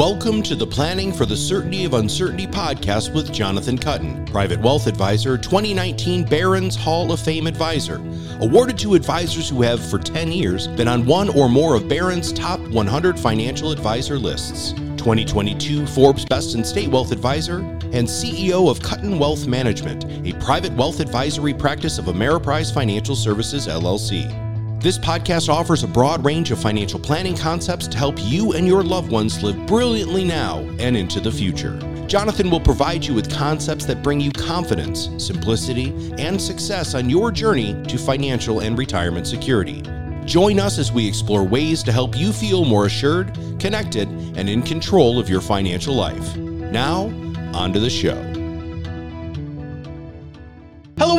Welcome to the Planning for the Certainty of Uncertainty podcast with Jonathan Kuttin, Private Wealth Advisor, 2019 Barron's Hall of Fame Advisor. Awarded to advisors who have, for 10 years, been on one or more of Barron's top 100 financial advisor lists. 2022 Forbes Best in State Wealth Advisor, and CEO of Kuttin Wealth Management, a private wealth advisory practice of Ameriprise Financial Services, LLC. This podcast offers a broad range of financial planning concepts to help you and your loved ones live brilliantly now and into the future. Jonathan will provide you with concepts that bring you confidence, simplicity, and success on your journey to financial and retirement security. Join us as we explore ways to help you feel more assured, connected, and in control of your financial life. Now, on to the show.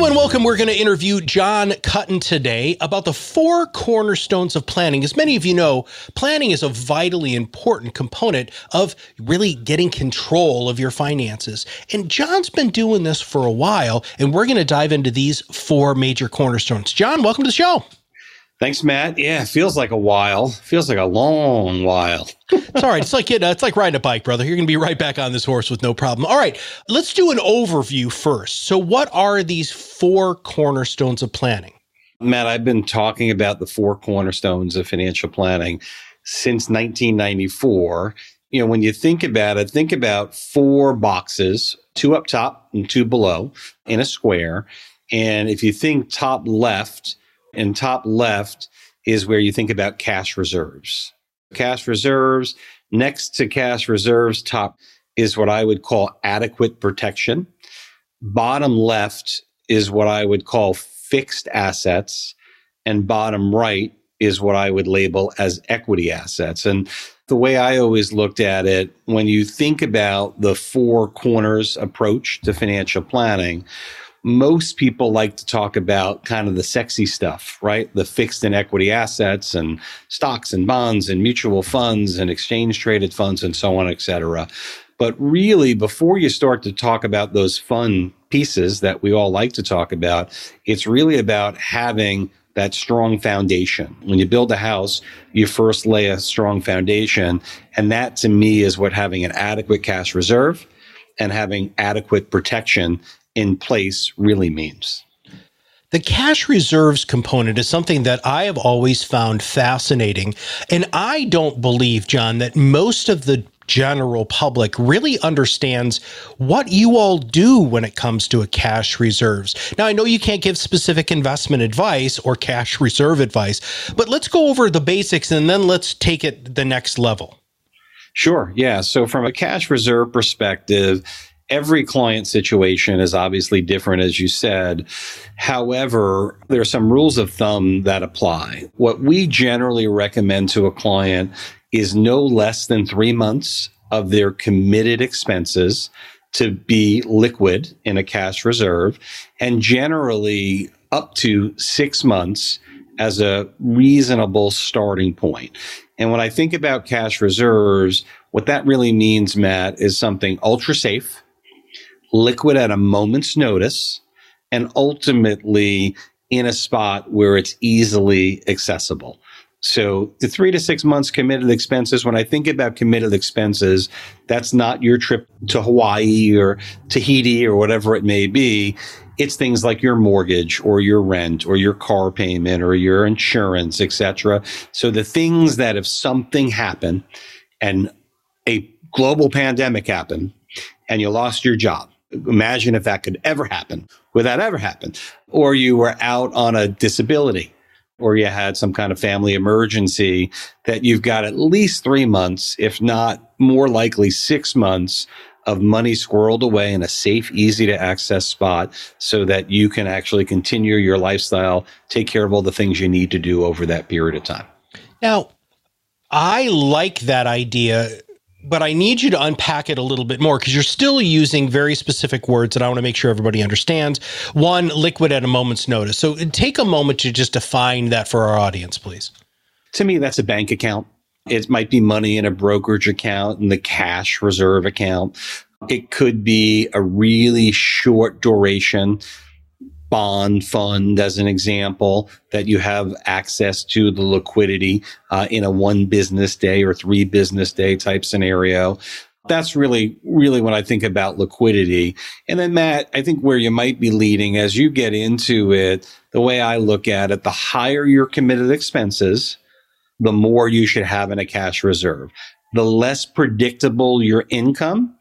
And welcome. We're going to interview Jon Kuttin today about the four cornerstones of planning. As many of you know, planning is a vitally important component of really getting control of your finances. And Jon's been doing this for a while, and we're going to dive into these four major cornerstones. Jon, welcome to the show. Thanks, Matt. Yeah, it feels like a while. Feels like a long while. it's all right. It's like you know, it's like riding a bike, brother. You're going to be right back on this horse with no problem. All right, let's do an overview first. So, what are these four cornerstones of planning? Matt, I've been talking about the four cornerstones of financial planning since 1994. You know, when you think about it, think about four boxes, two up top and two below in a square. And if you think top left, and top left is where you think about cash reserves. Cash reserves, next to cash reserves, top is what I would call adequate protection. Bottom left is what I would call fixed assets. And bottom right is what I would label as equity assets. And the way I always looked at it, when you think about the four corners approach to financial planning, most people like to talk about kind of the sexy stuff, right? The fixed and equity assets and stocks and bonds and mutual funds and exchange traded funds and so on, et cetera. But really, before you start to talk about those fun pieces that we all like to talk about, it's really about having that strong foundation. When you build a house, you first lay a strong foundation. And that to me is what having an adequate cash reserve and having adequate protection in place really means. The cash reserves component is something that I have always found fascinating. And I don't believe, Jon, that most of the general public really understands what you all do when it comes to a cash reserves. Now, I know you can't give specific investment advice or cash reserve advice, but let's go over the basics and then let's take it the next level. Sure. Yeah. So, from a cash reserve perspective, every client situation is obviously different, as you said. However, there are some rules of thumb that apply. What we generally recommend to a client is no less than three months of their committed expenses to be liquid in a cash reserve, and generally up to six months as a reasonable starting point. And when I think about cash reserves, what that really means, Matt, is something ultra safe liquid at a moment's notice, and ultimately in a spot where it's easily accessible. So the three to six months committed expenses, when I think about committed expenses, that's not your trip to Hawaii or Tahiti or whatever it may be. It's things like your mortgage or your rent or your car payment or your insurance, etc. So the things that if something happened and a global pandemic happened and you lost your job Imagine if that could ever happen. Would that ever happen? Or you were out on a disability or you had some kind of family emergency that you've got at least three months, if not more likely six months of money squirreled away in a safe, easy to access spot so that you can actually continue your lifestyle, take care of all the things you need to do over that period of time. Now, I like that idea but I need you to unpack it a little bit more because you're still using very specific words that I want to make sure everybody understands. One, liquid at a moment's notice. So take a moment to just define that for our audience, please. To me, that's a bank account. It might be money in a brokerage account and the cash reserve account. It could be a really short duration bond fund as an example that you have access to the liquidity uh, in a one business day or three business day type scenario. That's really really when i think about liquidity. And then matt i think where you might be leading as you get into it the way i look at it the higher your committed expenses the more you should have in a cash reserve. The less predictable your income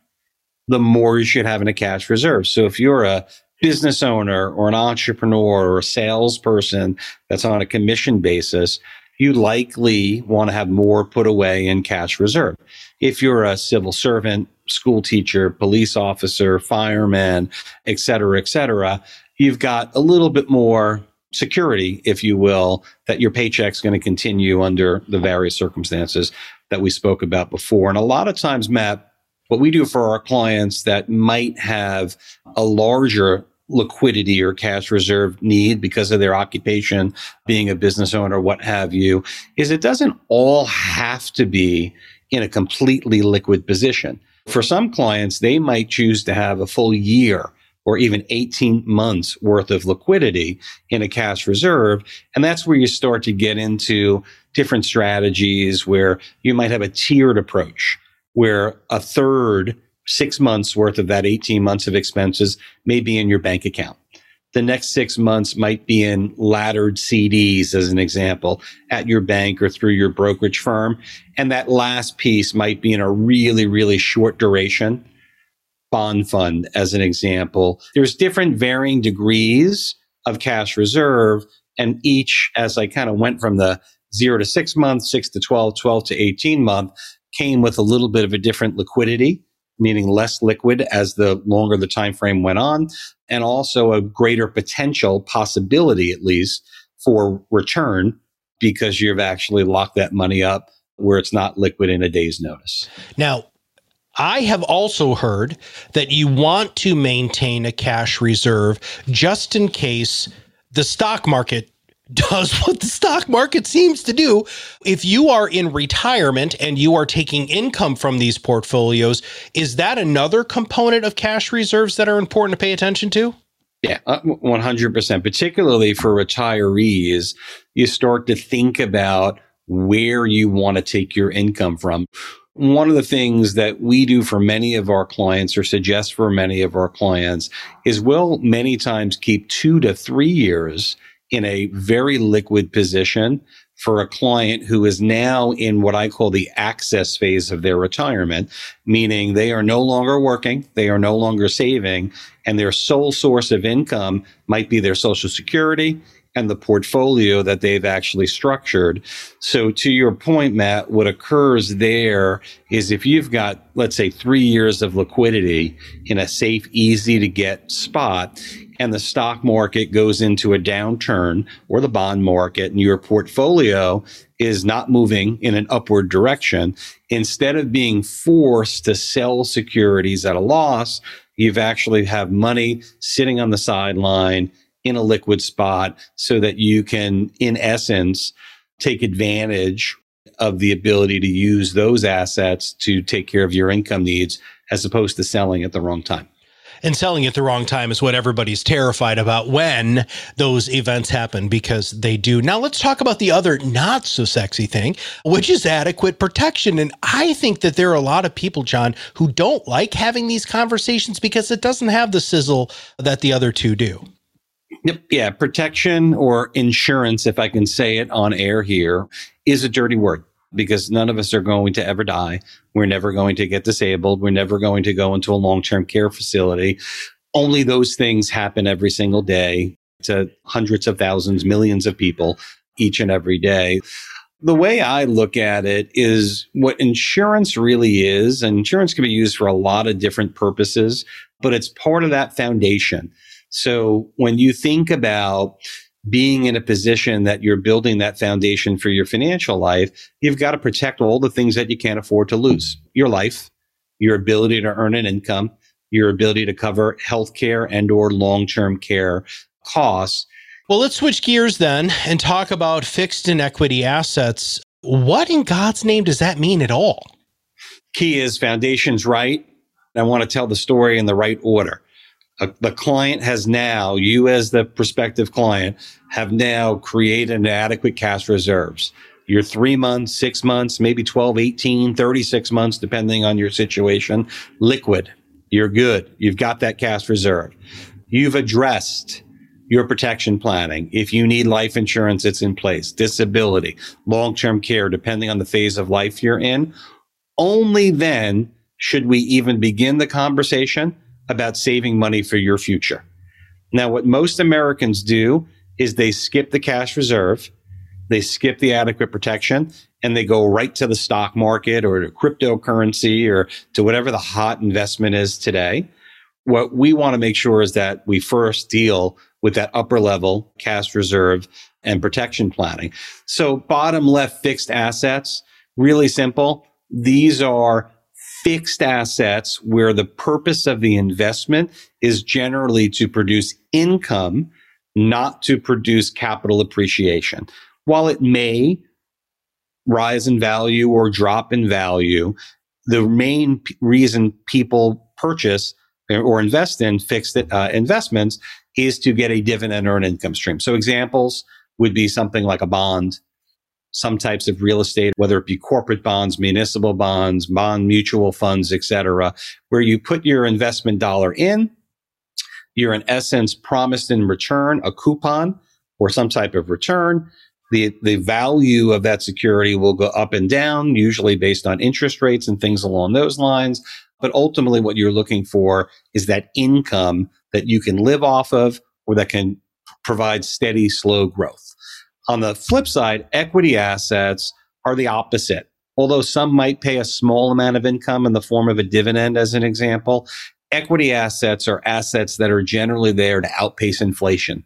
the more you should have in a cash reserve. So if you're a business owner or an entrepreneur or a salesperson that's on a commission basis, you likely want to have more put away in cash reserve. If you're a civil servant, school teacher, police officer, fireman, et cetera, et cetera, you've got a little bit more security, if you will, that your paycheck's going to continue under the various circumstances that we spoke about before. And a lot of times, Matt, what we do for our clients that might have a larger liquidity or cash reserve need because of their occupation, being a business owner, what have you, is it doesn't all have to be in a completely liquid position. For some clients, they might choose to have a full year or even 18 months worth of liquidity in a cash reserve. And that's where you start to get into different strategies where you might have a tiered approach where a third six months worth of that 18 months of expenses may be in your bank account. The next six months might be in laddered CDs, as an example, at your bank or through your brokerage firm. And that last piece might be in a really, really short duration bond fund, as an example. There's different varying degrees of cash reserve. And each, as I kind of went from the zero to six months, six to 12, 12 to 18 month, came with a little bit of a different liquidity meaning less liquid as the longer the time frame went on, and also a greater potential possibility, at least, for return because you've actually locked that money up where it's not liquid in a day's notice. Now, I have also heard that you want to maintain a cash reserve just in case the stock market does what the stock market seems to do. If you are in retirement and you are taking income from these portfolios, is that another component of cash reserves that are important to pay attention to? Yeah, 100%. Uh, Particularly for retirees, you start to think about where you want to take your income from. One of the things that we do for many of our clients or suggest for many of our clients is we'll many times keep two to three years in a very liquid position for a client who is now in what I call the access phase of their retirement, meaning they are no longer working, they are no longer saving, and their sole source of income might be their social security and the portfolio that they've actually structured. So to your point, Matt, what occurs there is if you've got, let's say, three years of liquidity in a safe, easy to get spot, and the stock market goes into a downturn or the bond market and your portfolio is not moving in an upward direction, instead of being forced to sell securities at a loss, you've actually have money sitting on the sideline in a liquid spot so that you can, in essence, take advantage of the ability to use those assets to take care of your income needs as opposed to selling at the wrong time. And selling at the wrong time is what everybody's terrified about when those events happen because they do. Now, let's talk about the other not so sexy thing, which is adequate protection. And I think that there are a lot of people, Jon, who don't like having these conversations because it doesn't have the sizzle that the other two do. Yep. Yeah. Protection or insurance, if I can say it on air here, is a dirty word because none of us are going to ever die. We're never going to get disabled. We're never going to go into a long term care facility. Only those things happen every single day to hundreds of thousands, millions of people each and every day. The way I look at it is what insurance really is. And insurance can be used for a lot of different purposes, but it's part of that foundation. So when you think about being in a position that you're building that foundation for your financial life, you've got to protect all the things that you can't afford to lose. Your life, your ability to earn an income, your ability to cover healthcare and or long-term care costs. Well, let's switch gears then and talk about fixed and equity assets. What in God's name does that mean at all? Key is foundations right. I want to tell the story in the right order Uh, the client has now, you as the prospective client, have now created an adequate cash reserves. Your three months, six months, maybe 12, 18, 36 months, depending on your situation, liquid. You're good. You've got that cash reserve. You've addressed your protection planning. If you need life insurance, it's in place, disability, long term care, depending on the phase of life you're in. Only then should we even begin the conversation about saving money for your future. Now, what most Americans do is they skip the cash reserve, they skip the adequate protection, and they go right to the stock market or to cryptocurrency or to whatever the hot investment is today. What we want to make sure is that we first deal with that upper level cash reserve and protection planning. So bottom left fixed assets, really simple. These are fixed assets where the purpose of the investment is generally to produce income, not to produce capital appreciation. While it may rise in value or drop in value, the main p- reason people purchase or invest in fixed uh, investments is to get a dividend or an income stream. So examples would be something like a bond, some types of real estate, whether it be corporate bonds, municipal bonds, bond mutual funds, etc., where you put your investment dollar in, you're in essence promised in return a coupon or some type of return. The, the value of that security will go up and down, usually based on interest rates and things along those lines. But ultimately, what you're looking for is that income that you can live off of or that can provide steady, slow growth. On the flip side, equity assets are the opposite. Although some might pay a small amount of income in the form of a dividend, as an example, equity assets are assets that are generally there to outpace inflation,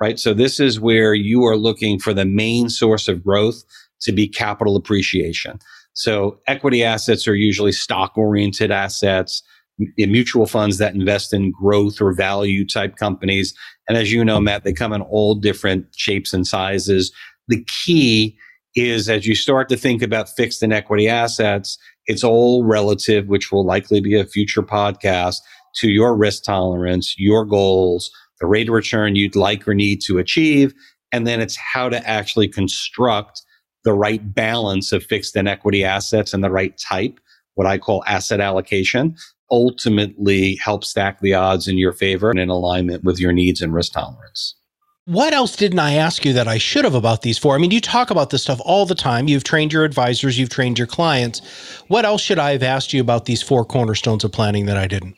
right? So this is where you are looking for the main source of growth to be capital appreciation. So equity assets are usually stock oriented assets, mutual funds that invest in growth or value type companies. And as you know, Matt, they come in all different shapes and sizes. The key is as you start to think about fixed and equity assets, it's all relative, which will likely be a future podcast to your risk tolerance, your goals, the rate of return you'd like or need to achieve. And then it's how to actually construct the right balance of fixed and equity assets and the right type, what I call asset allocation ultimately help stack the odds in your favor and in alignment with your needs and risk tolerance. What else didn't I ask you that I should have about these four? I mean, you talk about this stuff all the time. You've trained your advisors, you've trained your clients. What else should I have asked you about these four cornerstones of planning that I didn't?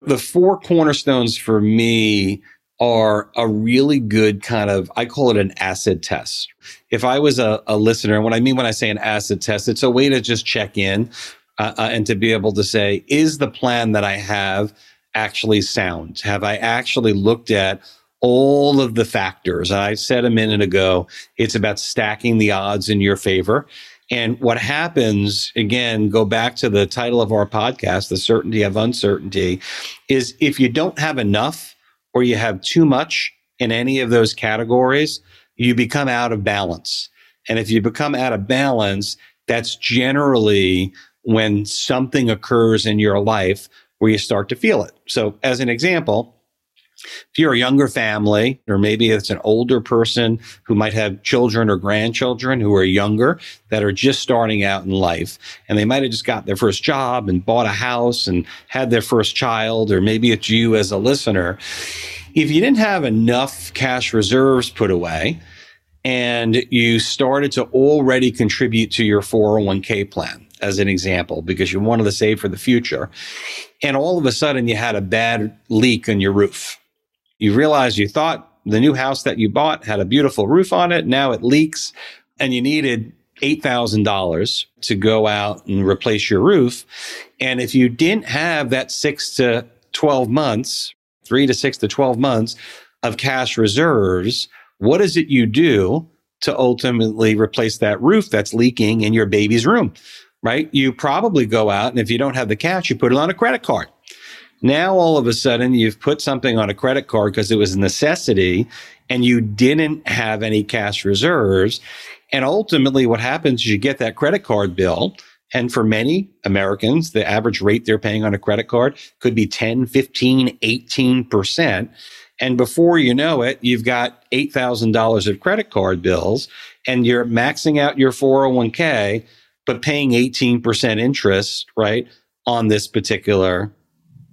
The four cornerstones for me are a really good kind of, I call it an acid test. If I was a, a listener, and what I mean when I say an acid test, it's a way to just check in uh, uh, and to be able to say, is the plan that I have actually sound? Have I actually looked at all of the factors? I said a minute ago, it's about stacking the odds in your favor. And what happens, again, go back to the title of our podcast, The Certainty of Uncertainty, is if you don't have enough or you have too much in any of those categories, you become out of balance. And if you become out of balance, that's generally when something occurs in your life where you start to feel it. So, as an example, if you're a younger family, or maybe it's an older person who might have children or grandchildren who are younger that are just starting out in life, and they might have just got their first job and bought a house and had their first child, or maybe it's you as a listener. If you didn't have enough cash reserves put away, and you started to already contribute to your 401k plan, as an example, because you wanted to save for the future. And all of a sudden you had a bad leak in your roof. You realized you thought the new house that you bought had a beautiful roof on it. Now it leaks and you needed $8,000 to go out and replace your roof. And if you didn't have that six to 12 months, three to six to 12 months of cash reserves, what is it you do to ultimately replace that roof that's leaking in your baby's room? Right? You probably go out and if you don't have the cash, you put it on a credit card. Now, all of a sudden, you've put something on a credit card because it was a necessity and you didn't have any cash reserves. And ultimately, what happens is you get that credit card bill And for many Americans, the average rate they're paying on a credit card could be 10, 15, 18%. And before you know it, you've got $8,000 of credit card bills and you're maxing out your 401k, but paying 18% interest, right, on this particular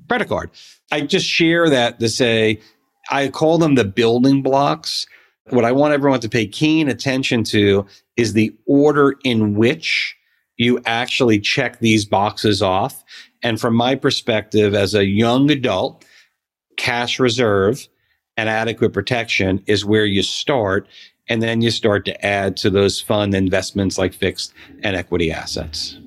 credit card. I just share that to say, I call them the building blocks. What I want everyone to pay keen attention to is the order in which you actually check these boxes off. And from my perspective, as a young adult, cash reserve and adequate protection is where you start. And then you start to add to those fund investments like fixed and equity assets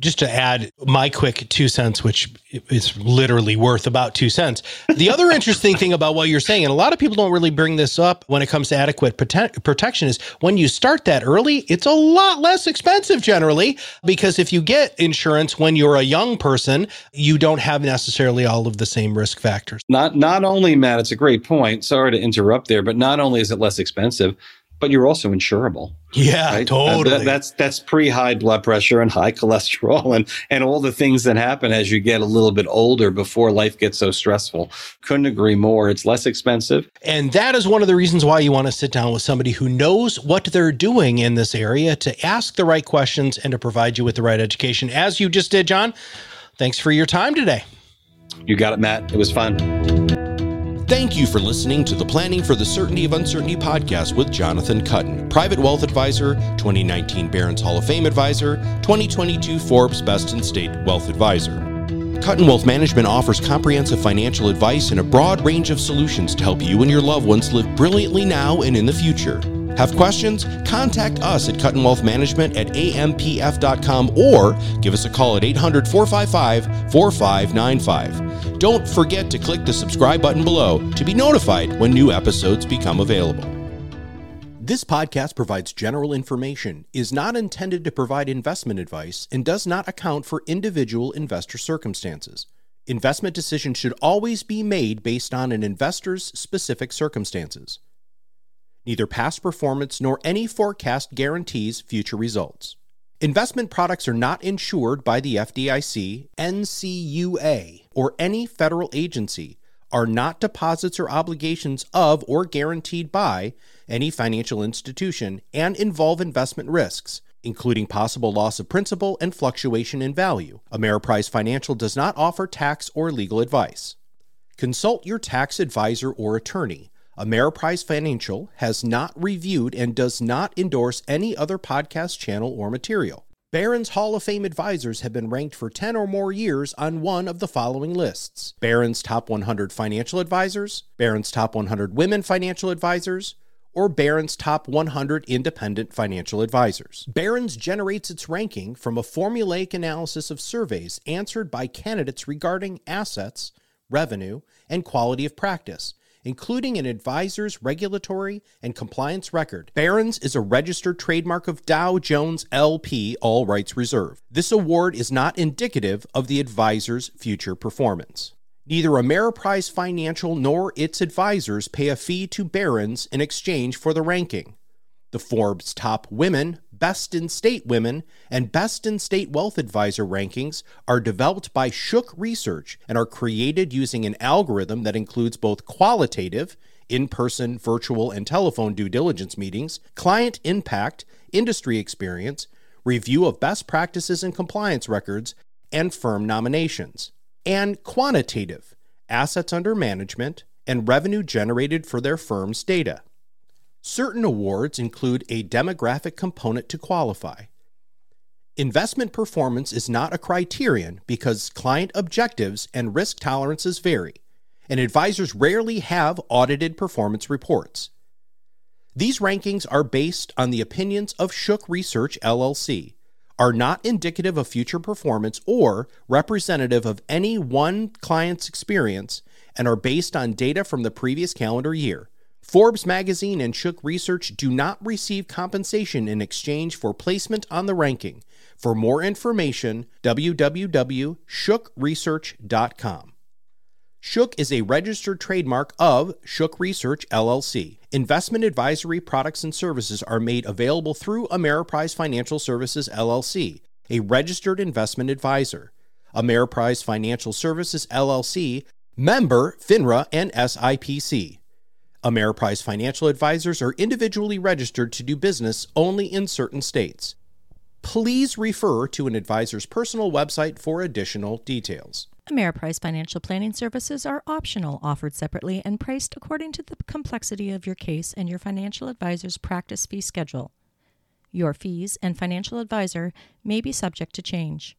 just to add my quick two cents, which is literally worth about two cents. The other interesting thing about what you're saying, and a lot of people don't really bring this up when it comes to adequate prote- protection, is when you start that early, it's a lot less expensive generally. Because if you get insurance when you're a young person, you don't have necessarily all of the same risk factors. Not not only, Matt, it's a great point. Sorry to interrupt there, but not only is it less expensive, but you're also insurable. Yeah, right? totally. That, that's that's pre high blood pressure and high cholesterol and and all the things that happen as you get a little bit older before life gets so stressful. Couldn't agree more. It's less expensive. And that is one of the reasons why you want to sit down with somebody who knows what they're doing in this area to ask the right questions and to provide you with the right education as you just did, Jon. Thanks for your time today. You got it, Matt. It was fun. Thank you for listening to the Planning for the Certainty of Uncertainty podcast with Jonathan Kuttin, Private Wealth Advisor, 2019 Barron's Hall of Fame Advisor, 2022 Forbes Best in State Wealth Advisor. Kuttin Wealth Management offers comprehensive financial advice and a broad range of solutions to help you and your loved ones live brilliantly now and in the future. Have questions? Contact us at Kuttin Wealth Management at ampf.com or give us a call at 800 455 4595. Don't forget to click the subscribe button below to be notified when new episodes become available. This podcast provides general information, is not intended to provide investment advice, and does not account for individual investor circumstances. Investment decisions should always be made based on an investor's specific circumstances. Neither past performance nor any forecast guarantees future results. Investment products are not insured by the FDIC, NCUA, or any federal agency, are not deposits or obligations of or guaranteed by any financial institution, and involve investment risks, including possible loss of principal and fluctuation in value. Ameriprise Financial does not offer tax or legal advice. Consult your tax advisor or attorney. Ameriprise Financial has not reviewed and does not endorse any other podcast channel or material. Barron's Hall of Fame advisors have been ranked for 10 or more years on one of the following lists Barron's Top 100 Financial Advisors, Barron's Top 100 Women Financial Advisors, or Barron's Top 100 Independent Financial Advisors. Barron's generates its ranking from a formulaic analysis of surveys answered by candidates regarding assets, revenue, and quality of practice including an advisor's regulatory and compliance record. Barron's is a registered trademark of Dow Jones LP, all rights reserved. This award is not indicative of the advisor's future performance. Neither Ameriprise Financial nor its advisors pay a fee to Barron's in exchange for the ranking. The Forbes Top Women, Best in State Women, and Best in State Wealth Advisor rankings are developed by Shook Research and are created using an algorithm that includes both qualitative, in person, virtual, and telephone due diligence meetings, client impact, industry experience, review of best practices and compliance records, and firm nominations, and quantitative, assets under management, and revenue generated for their firm's data. Certain awards include a demographic component to qualify. Investment performance is not a criterion because client objectives and risk tolerances vary, and advisors rarely have audited performance reports. These rankings are based on the opinions of Shook Research LLC, are not indicative of future performance or representative of any one client's experience, and are based on data from the previous calendar year. Forbes magazine and Shook Research do not receive compensation in exchange for placement on the ranking. For more information, www.shookresearch.com. Shook is a registered trademark of Shook Research LLC. Investment advisory products and services are made available through Ameriprise Financial Services LLC a registered investment advisor. Ameriprise Financial Services LLC, member FINRA and SIPC. Ameriprise financial advisors are individually registered to do business only in certain states. Please refer to an advisor's personal website for additional details. Ameriprise financial planning services are optional, offered separately, and priced according to the complexity of your case and your financial advisor's practice fee schedule. Your fees and financial advisor may be subject to change.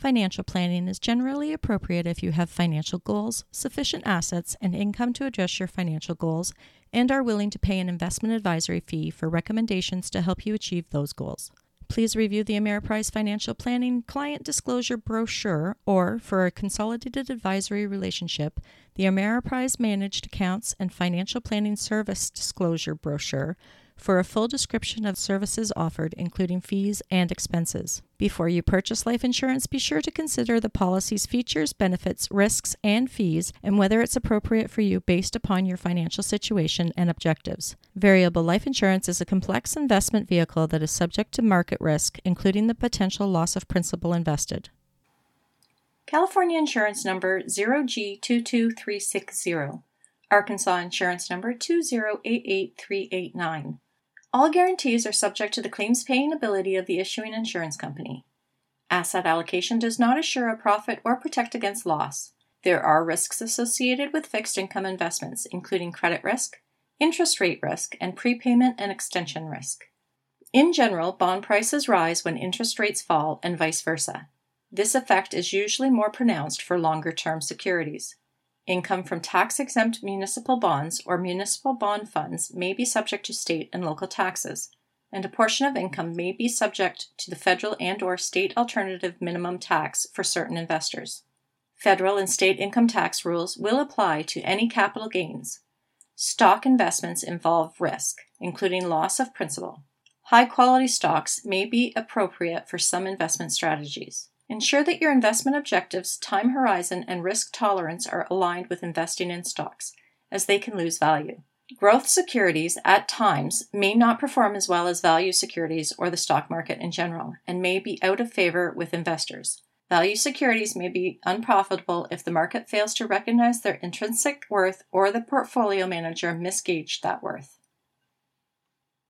Financial planning is generally appropriate if you have financial goals, sufficient assets, and income to address your financial goals, and are willing to pay an investment advisory fee for recommendations to help you achieve those goals. Please review the Ameriprise Financial Planning Client Disclosure Brochure, or for a consolidated advisory relationship, the Ameriprise Managed Accounts and Financial Planning Service Disclosure Brochure for a full description of services offered, including fees and expenses. Before you purchase life insurance, be sure to consider the policy's features, benefits, risks, and fees, and whether it's appropriate for you based upon your financial situation and objectives. Variable life insurance is a complex investment vehicle that is subject to market risk, including the potential loss of principal invested. California Insurance Number 0G22360, Arkansas Insurance Number 2088389. All guarantees are subject to the claims paying ability of the issuing insurance company. Asset allocation does not assure a profit or protect against loss. There are risks associated with fixed income investments, including credit risk, interest rate risk, and prepayment and extension risk. In general, bond prices rise when interest rates fall and vice versa. This effect is usually more pronounced for longer term securities. Income from tax exempt municipal bonds or municipal bond funds may be subject to state and local taxes, and a portion of income may be subject to the federal and or state alternative minimum tax for certain investors. Federal and state income tax rules will apply to any capital gains. Stock investments involve risk, including loss of principal. High quality stocks may be appropriate for some investment strategies. Ensure that your investment objectives, time horizon, and risk tolerance are aligned with investing in stocks, as they can lose value. Growth securities at times may not perform as well as value securities or the stock market in general, and may be out of favor with investors. Value securities may be unprofitable if the market fails to recognize their intrinsic worth or the portfolio manager misgauged that worth.